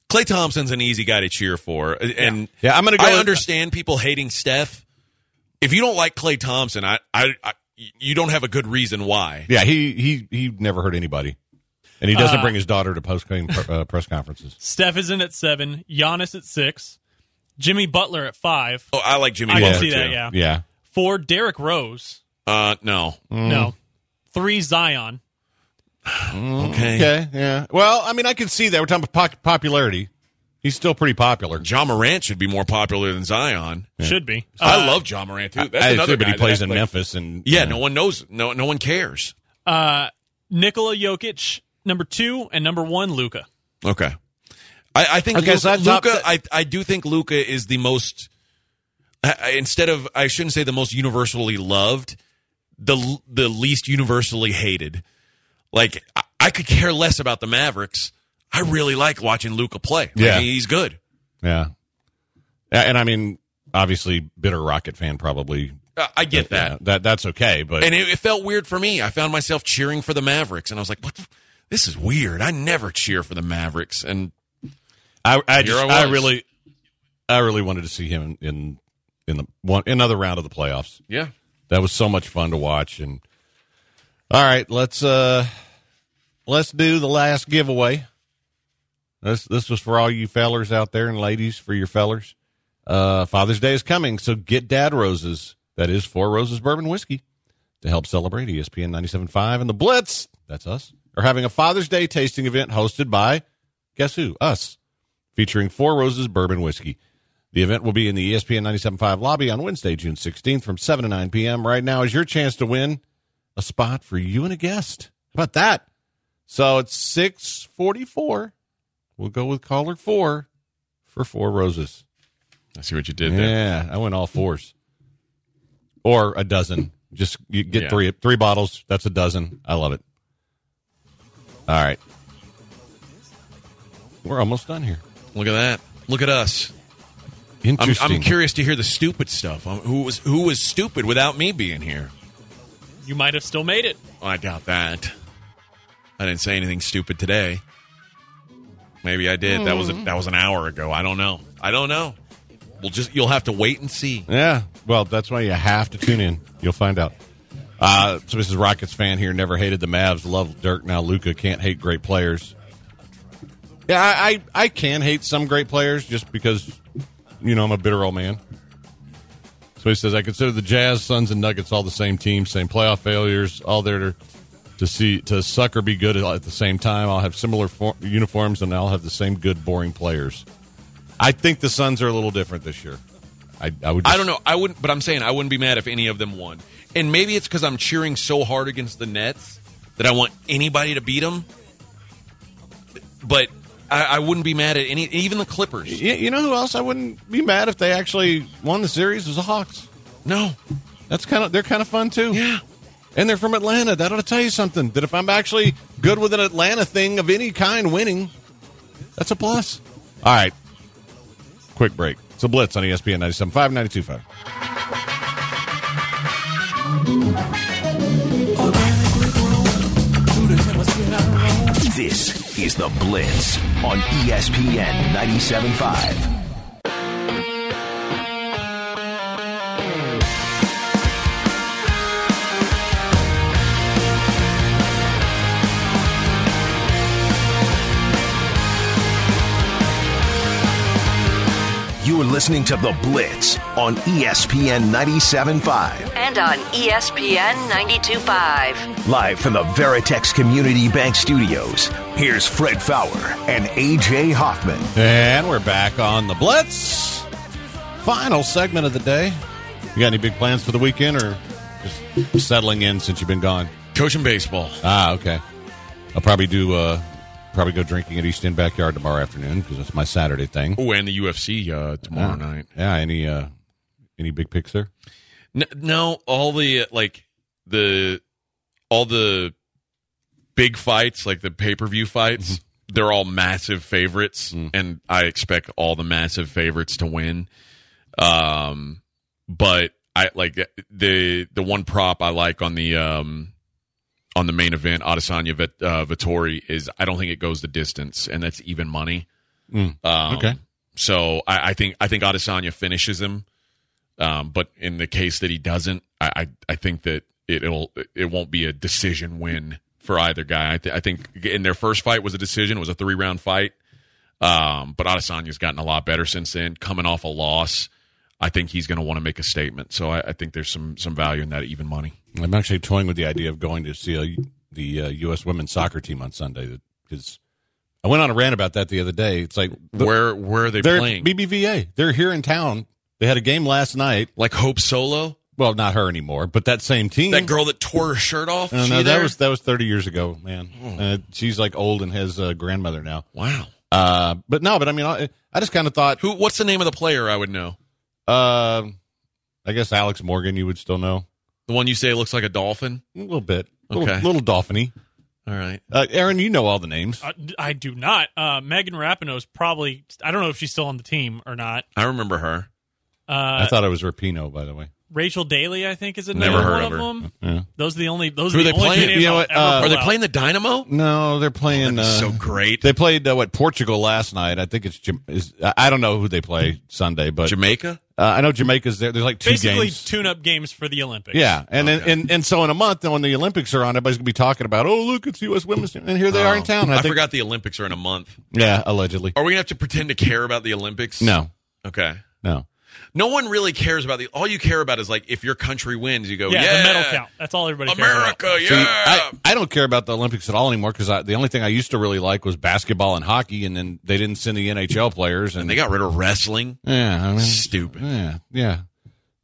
Speaker 3: Klay Thompson's an easy guy to cheer for, and
Speaker 4: Yeah, I'm gonna go
Speaker 3: I
Speaker 4: with-
Speaker 3: understand people hating Steph. If you don't like Klay Thompson, I, I, I you don't have a good reason why.
Speaker 4: Yeah, he he he never hurt anybody, and he doesn't
Speaker 7: Uh,
Speaker 4: bring his daughter to post game uh, press conferences.
Speaker 7: Steph is in at 7, Giannis at 6, Jimmy Butler at 5,
Speaker 3: Oh, I like Jimmy
Speaker 7: I can
Speaker 3: Butler
Speaker 7: see that, yeah.
Speaker 4: Yeah.
Speaker 7: 4, Derrick Rose.
Speaker 3: Uh, no.
Speaker 7: No. 3, Zion. [sighs]
Speaker 3: Okay.
Speaker 4: Okay. Yeah. Well, I mean, I can see that. We're talking about po- popularity. He's still pretty popular.
Speaker 3: Ja Morant should be more popular than Zion.
Speaker 7: Should be.
Speaker 3: I
Speaker 7: Uh,
Speaker 3: love Ja Morant too. That's
Speaker 4: I
Speaker 3: another
Speaker 4: say, but
Speaker 3: guy
Speaker 4: he plays
Speaker 3: that,
Speaker 4: in
Speaker 3: like-
Speaker 4: Memphis, and
Speaker 3: Yeah, no one knows. No, no one cares.
Speaker 7: Uh, Nikola Jokic, number 2, and number 1, Luka.
Speaker 3: Okay. I, I think
Speaker 4: Okay,
Speaker 3: Luka,
Speaker 4: so I've
Speaker 3: Luka
Speaker 4: the-
Speaker 3: I, I do think Luka is the most I- instead of I shouldn't say the most universally loved, the the least universally hated. Like I, I could care less about the Mavericks. I really like watching Luka play. Like,
Speaker 4: Yeah.
Speaker 3: he's good.
Speaker 4: Yeah. And I mean, obviously, bitter Rocket fan probably.
Speaker 3: Uh, I get that.
Speaker 4: Yeah, that that's okay, but
Speaker 3: And it, it felt weird for me. I found myself cheering for the Mavericks, and I was like, "What? The, this is weird. I never cheer for the Mavericks." And
Speaker 4: I I, just,
Speaker 3: I
Speaker 4: I, really I really wanted to see him in in the one another round of the playoffs.
Speaker 3: yeah,
Speaker 4: That was so much fun to watch. And all right, let's uh let's do the last giveaway. This this was for all you fellers out there and ladies for your fellers. Uh Father's Day is coming, so get dad roses. That is four roses bourbon whiskey to help celebrate ESPN 97.5 and the Blitz. That's us. Are having a Father's Day tasting event hosted by guess who? Us. Featuring Four Roses bourbon whiskey. The event will be in the ESPN 97.5 lobby on Wednesday, June 16th from 7 to 9 p.m. Right now is your chance to win a spot for you and a guest. How about that? So it's six forty four. We'll go with caller four for four roses.
Speaker 3: I see what you did there.
Speaker 4: Yeah, I went all fours. Or a dozen. Just you get
Speaker 3: Yeah.
Speaker 4: three three bottles. That's a dozen. I love it. All right. We're almost done here.
Speaker 3: Look at that. Look at us. I'm,
Speaker 4: Interesting.
Speaker 3: I'm curious to hear the stupid stuff. Um, who was who was stupid without me being here?
Speaker 7: You might have still made it.
Speaker 3: I doubt that. I didn't say anything stupid today. Maybe I did. That was a, that was an hour ago. I don't know. I don't know. We'll just you'll have to wait and see.
Speaker 4: Yeah. Well, that's why you have to tune in. You'll find out. Uh, so this is Rockets fan here. Never hated the Mavs. Love Dirk. Now Luka can't hate great players. Yeah, I, I I can hate some great players just because you know I'm a bitter old man. So he says I consider the Jazz, Suns, and Nuggets all the same team, same playoff failures, all there to, to see to suck or be good at the same time. I'll have similar for, uniforms and I'll have the same good boring players. I think the Suns are a little different this year. I, I would.
Speaker 3: I don't know. I wouldn't, but I'm saying I wouldn't be mad if any of them won. And maybe it's because I'm cheering so hard against the Nets that I want anybody to beat them. But I, I wouldn't be mad at any, even the Clippers.
Speaker 4: You, you know who else I wouldn't be mad if they actually won the series was the Hawks.
Speaker 3: No,
Speaker 4: That's kind of they're kind of fun too.
Speaker 3: yeah.
Speaker 4: And they're from Atlanta. That ought to tell you something. That if I'm actually good with an Atlanta thing of any kind winning, that's a plus. All right. Quick break. It's a blitz on ESPN 97.5, 92.5.
Speaker 1: This is The Blitz on ESPN 97.5. You are listening to The Blitz on ESPN 97.5.
Speaker 2: And on ESPN 92.5.
Speaker 1: Live from the Veritex Community Bank Studios, here's Fred Faour and AJ Hoffman.
Speaker 4: And we're back on the blitz. Final segment of the day. You got any big plans for the weekend or just settling in since you've been gone?
Speaker 3: Coaching baseball.
Speaker 4: Ah, okay. I'll probably do uh probably go drinking at East End Backyard tomorrow afternoon because that's my Saturday thing.
Speaker 3: Oh, and the UFC uh, tomorrow
Speaker 4: yeah.
Speaker 3: night.
Speaker 4: Yeah, any uh any big picks there?
Speaker 3: N- no, all the uh, like the all the big fights, like the pay per view fights, they're all massive favorites, and I expect all the massive favorites to win. Um, but I like the the one prop I like on the um on the main event, Adesanya Vit- uh, Vettori is I don't think it goes the distance, and that's even money. Um,
Speaker 4: Okay.
Speaker 3: So I, I think I think Adesanya finishes him. Um, but in the case that he doesn't, I, I, I think that it'll it won't be a decision win for either guy. I, th- I think in their first fight was a decision. It was a three round fight. Um, but Adesanya's gotten a lot better since then. Coming off a loss, I think he's going to want to make a statement. So I, I think there's some some value in that even money.
Speaker 4: I'm actually toying with the idea of going to see a, the uh, U.S. women's soccer team on Sunday because I went on a rant about that the other day. It's like the-
Speaker 3: where where are they
Speaker 4: they're
Speaker 3: playing?
Speaker 4: BBVA. They're here in town. They had a game last night.
Speaker 3: like Hope Solo,
Speaker 4: Well, not her anymore, but that same team.
Speaker 3: that girl that tore her shirt off.
Speaker 4: No, no, that
Speaker 3: there?
Speaker 4: Was that was 30 years ago, man. Uh, she's like old and has a grandmother now.
Speaker 3: wow.
Speaker 4: Uh, but no, but I mean, I, I just kind of thought,
Speaker 3: Who? What's the name of the player? I would know.
Speaker 4: Uh, I guess Alex Morgan, you would still know
Speaker 3: The one you say looks like a dolphin.
Speaker 4: a little bit, okay, a little,
Speaker 3: Okay.
Speaker 4: little dolphiny.
Speaker 3: All right.
Speaker 4: Uh, Aaron, you know all the names.
Speaker 7: Uh, I do not. Uh, Megan Rapinoe is probably. I don't know if she's still on the team or not.
Speaker 3: I remember her.
Speaker 7: Uh,
Speaker 4: I thought it was Rapino, by the way.
Speaker 7: Rachel Daly, I think, is
Speaker 3: Never
Speaker 7: another
Speaker 3: heard
Speaker 7: one
Speaker 3: of
Speaker 7: of them.
Speaker 4: Yeah.
Speaker 7: Those are the only. Those
Speaker 3: Who
Speaker 7: are
Speaker 3: are
Speaker 7: the
Speaker 3: they
Speaker 7: only
Speaker 3: playing?
Speaker 4: You know what, uh,
Speaker 3: Are they playing the Dynamo?
Speaker 4: No, they're playing.
Speaker 3: That's
Speaker 4: uh,
Speaker 3: so great.
Speaker 4: They played uh, what Portugal last night. I think it's Jam- is, I I don't know who they play Sunday, but
Speaker 3: Jamaica.
Speaker 4: uh, I know Jamaica's there. There's like two
Speaker 7: Basically,
Speaker 4: games.
Speaker 7: tune-up games for the Olympics.
Speaker 4: Yeah, and, then and and so in a month, when the Olympics are on, everybody's gonna be talking about, oh look, it's U.S. women's team, and here they are in town.
Speaker 3: Oh. I,
Speaker 4: think-
Speaker 3: forgot the Olympics are in a month.
Speaker 4: Yeah, allegedly.
Speaker 3: Are we gonna have to pretend to care about the Olympics?
Speaker 4: No,
Speaker 3: Okay.
Speaker 4: no.
Speaker 3: No one really cares about the. All you care about is like if your country wins, you go,
Speaker 7: yeah,
Speaker 3: yeah,
Speaker 7: the medal count. That's all everybody cares about.
Speaker 3: America, yeah.
Speaker 4: See, I, I don't care about the Olympics at all anymore because the only thing I used to really like was basketball and hockey, and then they didn't send the NHL players, and,
Speaker 3: and they got rid of wrestling.
Speaker 4: yeah, I mean,
Speaker 3: Stupid.
Speaker 4: yeah, yeah.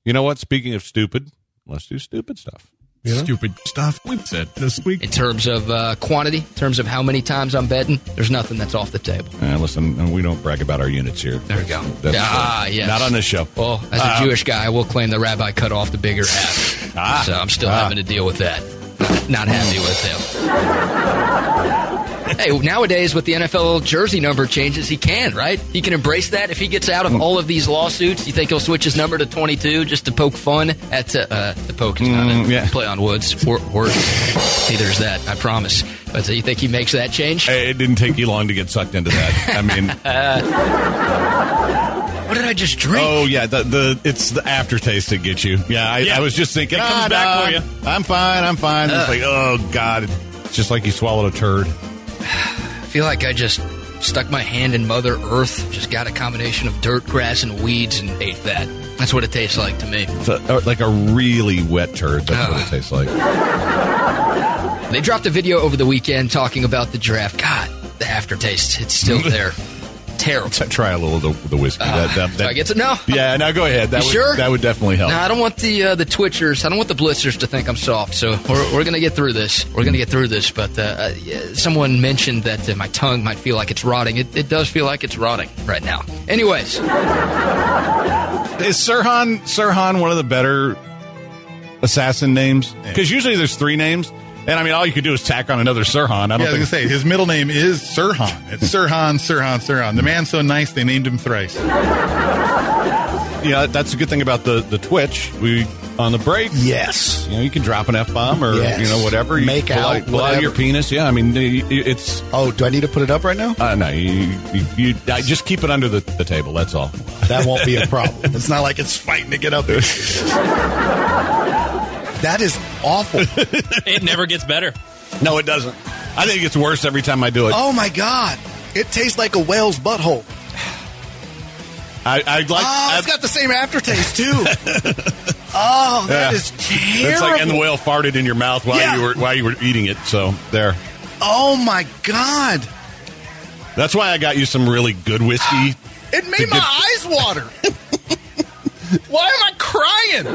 Speaker 4: You know what? Speaking of stupid, let's do stupid stuff.
Speaker 3: Stupid stuff we've said this week.
Speaker 8: In terms of uh, quantity, in terms of how many times I'm betting, there's nothing that's off the table.
Speaker 4: Uh, listen, we don't brag about our units here.
Speaker 8: There we go.
Speaker 4: That's,
Speaker 8: ah,
Speaker 4: uh,
Speaker 8: yes.
Speaker 4: Not on this show.
Speaker 8: Well, as a
Speaker 4: Uh,
Speaker 8: Jewish guy, I will claim the rabbi cut off the bigger half.
Speaker 4: Ah.
Speaker 8: so I'm still
Speaker 4: Ah.
Speaker 8: having to deal with that. Not, not happy with him. [laughs] Hey, nowadays with the NFL jersey number changes, he can, right? He can embrace that. If he gets out of all of these lawsuits, you think he'll switch his number to 22 just to poke fun at uh, uh, the poke is
Speaker 4: Mm, yeah.
Speaker 8: play on woods or, or there's that. I promise. But uh, you think he makes that change?
Speaker 4: Hey, It didn't take you long to get sucked into that. I mean, [laughs]
Speaker 8: What did I just drink?
Speaker 4: oh yeah, the, the it's the aftertaste that gets you. Yeah, I,
Speaker 7: Yeah.
Speaker 4: I was just thinking,
Speaker 7: It comes
Speaker 4: ah,
Speaker 7: back
Speaker 4: nah,
Speaker 7: for you.
Speaker 4: I'm fine, I'm fine. It's like, oh god, it's just like you swallowed a turd.
Speaker 8: I feel like I just stuck my hand in Mother Earth, just got a combination of dirt, grass, and weeds, and ate that. That's what it tastes like to me.
Speaker 4: Uh, like a really wet turd. That's what it
Speaker 8: Ah.
Speaker 4: tastes like.
Speaker 8: They dropped a video over the weekend talking about the draft. God, the aftertaste, it's still [laughs] there. Terrible.
Speaker 4: Try a little of the, the whiskey. that, that,
Speaker 8: Do I get to know?
Speaker 4: Yeah, now go ahead. That
Speaker 8: You
Speaker 4: would,
Speaker 8: sure?
Speaker 4: That would definitely help.
Speaker 8: No, I don't want the uh, the twitchers. I don't want the blitzers to think I'm soft. So we're, we're gonna get through this. We're gonna get through this. But uh, uh, someone mentioned that uh, my tongue might feel like it's rotting. It, it does feel like it's rotting right now. Anyways,
Speaker 4: Is Sirhan Sirhan one of the better assassin names? Because usually there's three names, and I mean all you could do is tack on another Sirhan. I don't
Speaker 9: Yeah, I was
Speaker 4: think
Speaker 9: gonna say his middle name is Sirhan. It's Sirhan, Sirhan, Sirhan. The man's so nice they named him thrice.
Speaker 4: Yeah, that's a good thing about the the Twitch. We on the break.
Speaker 10: Yes.
Speaker 4: You know, you can drop an f bomb or
Speaker 10: Yes.
Speaker 4: you know whatever. You
Speaker 10: Make
Speaker 4: pull
Speaker 10: out,
Speaker 4: pull out your penis. Yeah, I mean it's.
Speaker 10: Oh, do I need to put it up right now?
Speaker 4: Uh, no, you, you, you I just keep it under the, the table. That's all.
Speaker 10: That won't be a problem. It's not like it's fighting to get up there. [laughs] that is awful. [laughs]
Speaker 7: It never gets better.
Speaker 4: No, it doesn't. I think it gets worse every time I do it.
Speaker 10: Oh my god. It tastes like a whale's butthole.
Speaker 4: I, I like.
Speaker 10: Oh,
Speaker 4: I-
Speaker 10: it's got the same aftertaste too. [laughs] oh, that
Speaker 4: Yeah.
Speaker 10: is terrible.
Speaker 4: it's like and the whale farted in your mouth while
Speaker 10: Yeah.
Speaker 4: you were while you were eating it. So there.
Speaker 10: oh my god.
Speaker 4: That's why I got you some really good whiskey. [gasps]
Speaker 10: It made my
Speaker 4: get-
Speaker 10: eyes water. [laughs] Why am I crying?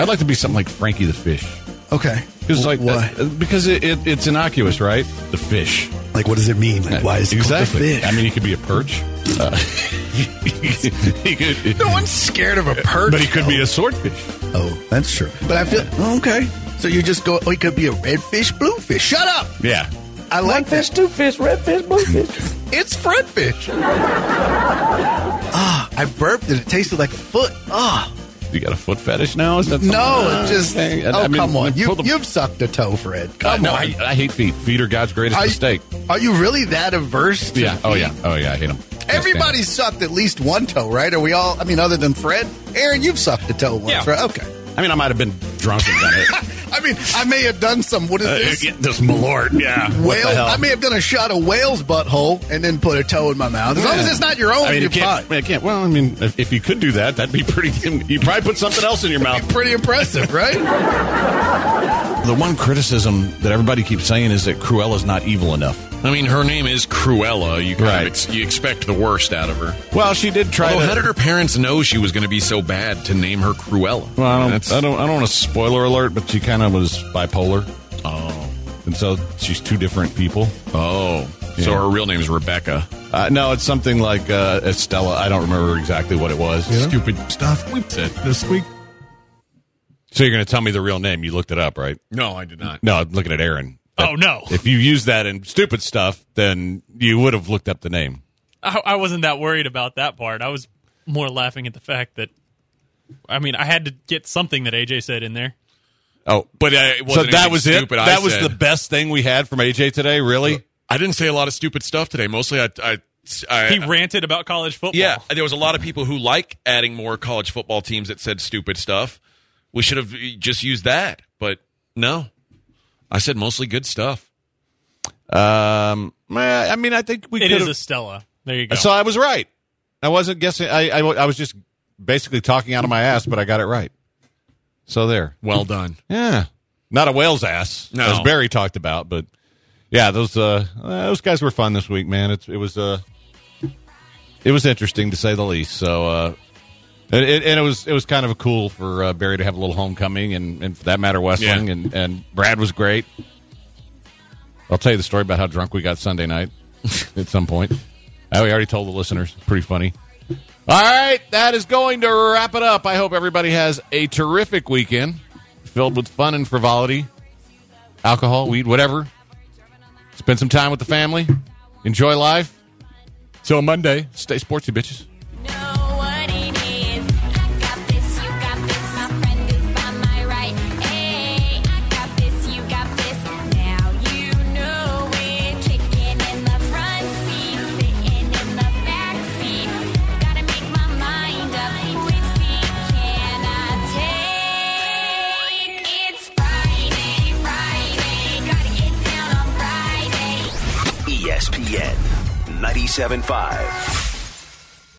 Speaker 4: I'd like to be something like Frankie the Fish.
Speaker 10: Okay.
Speaker 4: Because like
Speaker 10: Why?
Speaker 4: uh, because it, it, it's innocuous, right? The fish.
Speaker 10: Like, what does it mean? Like, why is it called the
Speaker 4: exactly?
Speaker 10: fish?
Speaker 4: I mean, he could be a perch. Uh, [laughs] he could.
Speaker 10: no one's scared of a perch.
Speaker 4: But he could be a swordfish.
Speaker 10: Oh, that's true. But I feel okay. So you just go. Oh, he could be a redfish, bluefish. Shut up.
Speaker 4: Yeah.
Speaker 10: I like fish, two fish, red fish, blue fish. [laughs] it's fredfish. [laughs] Ah, I burped and it tasted like a foot. Ah,
Speaker 4: You got a foot fetish now? Is that
Speaker 10: no, just.
Speaker 4: Okay.
Speaker 10: Oh,
Speaker 4: I mean,
Speaker 10: come on. you,
Speaker 4: the,
Speaker 10: you've sucked a toe, Fred.
Speaker 4: Uh,
Speaker 10: Come
Speaker 4: no,
Speaker 10: on.
Speaker 4: I, I hate feet. Feet are God's greatest
Speaker 10: Are you-
Speaker 4: mistake.
Speaker 10: Are you really that averse? To
Speaker 4: Yeah. Oh yeah. Oh yeah. I hate them.
Speaker 10: Everybody sucked at least one toe, right? Are we all? I mean, other than Fred, Aaron, you've sucked a toe once,
Speaker 7: Yeah.
Speaker 10: right? Okay.
Speaker 4: I mean, I might have been drunk and done it. [laughs]
Speaker 10: I mean, I may have done some. What is
Speaker 4: Uh,
Speaker 10: this?
Speaker 4: get this malort. Yeah.
Speaker 10: Whale. I may have done a shot of whale's butthole and then put a toe in my mouth. As long as it's not your own,
Speaker 4: I mean, you can't,
Speaker 10: fine.
Speaker 4: I can't. Well, I mean, if, if you could do that, that'd be pretty. [laughs] You'd probably put something else in your mouth.
Speaker 10: Pretty impressive, [laughs] right?
Speaker 4: The one criticism that everybody keeps saying is that Cruella's not evil enough.
Speaker 3: I mean, her name is Cruella. You kind
Speaker 4: Right.
Speaker 3: of ex- you expect the worst out of her.
Speaker 4: Well, she did try
Speaker 3: Although,
Speaker 4: to.
Speaker 3: how did her parents know she was going to be so bad to name her Cruella?
Speaker 4: well, I don't,
Speaker 3: That's-
Speaker 4: I don't. I don't want to spoiler alert, but she kind of was bipolar,
Speaker 3: Oh,
Speaker 4: and so she's two different people.
Speaker 3: oh. So her real name is Rebecca.
Speaker 4: Uh, no, it's something like uh, Estella. I don't remember exactly what it was.
Speaker 3: Stupid stuff we said this week.
Speaker 4: So you're going to tell me the real name? You looked it up, right?
Speaker 3: No, I did not.
Speaker 4: No, I'm looking at Aaron.
Speaker 7: Oh no,
Speaker 4: If you use that in stupid stuff, then you would have looked up the name.
Speaker 7: I, I wasn't that worried about that part. I was more laughing at the fact that, I mean, I had to get something that AJ said in there.
Speaker 4: Oh,
Speaker 3: But uh, it
Speaker 4: so
Speaker 3: wasn't
Speaker 4: that
Speaker 3: anything
Speaker 4: was it.
Speaker 3: stupid I
Speaker 4: That was
Speaker 3: said.
Speaker 4: the best thing we had from AJ today. Really?
Speaker 3: I didn't say a lot of stupid stuff today. Mostly, I, I, I
Speaker 7: He ranted about college football.
Speaker 3: yeah. There was a lot of people who like adding more college football teams that said stupid stuff. We should have just used that, but no. I said mostly good stuff.
Speaker 4: Um, I mean, I think we
Speaker 7: it
Speaker 4: could
Speaker 7: is Estella. There you go.
Speaker 4: So I was right. I wasn't guessing. I, I I was just basically talking out of my ass, but I got it right. So there.
Speaker 3: Well done.
Speaker 4: Yeah. Not a whale's ass,
Speaker 3: No.
Speaker 4: as Barry talked about, but yeah, those uh, uh, those guys were fun this week, man. It's it was uh, it was interesting to say the least. So uh, And it, and it was it was kind of cool for uh, Barry to have a little homecoming, and, and for that matter, Westling,
Speaker 3: Yeah.
Speaker 4: and, and Brad was great. I'll tell you the story about how drunk we got Sunday night at some point. We already told the listeners. Pretty funny. All right, that is going to wrap it up. I hope everybody has a terrific weekend filled with fun and frivolity, alcohol, weed, whatever. Spend some time with the family. Enjoy life. Till Monday, stay sportsy, bitches.
Speaker 1: ESPN 97.5.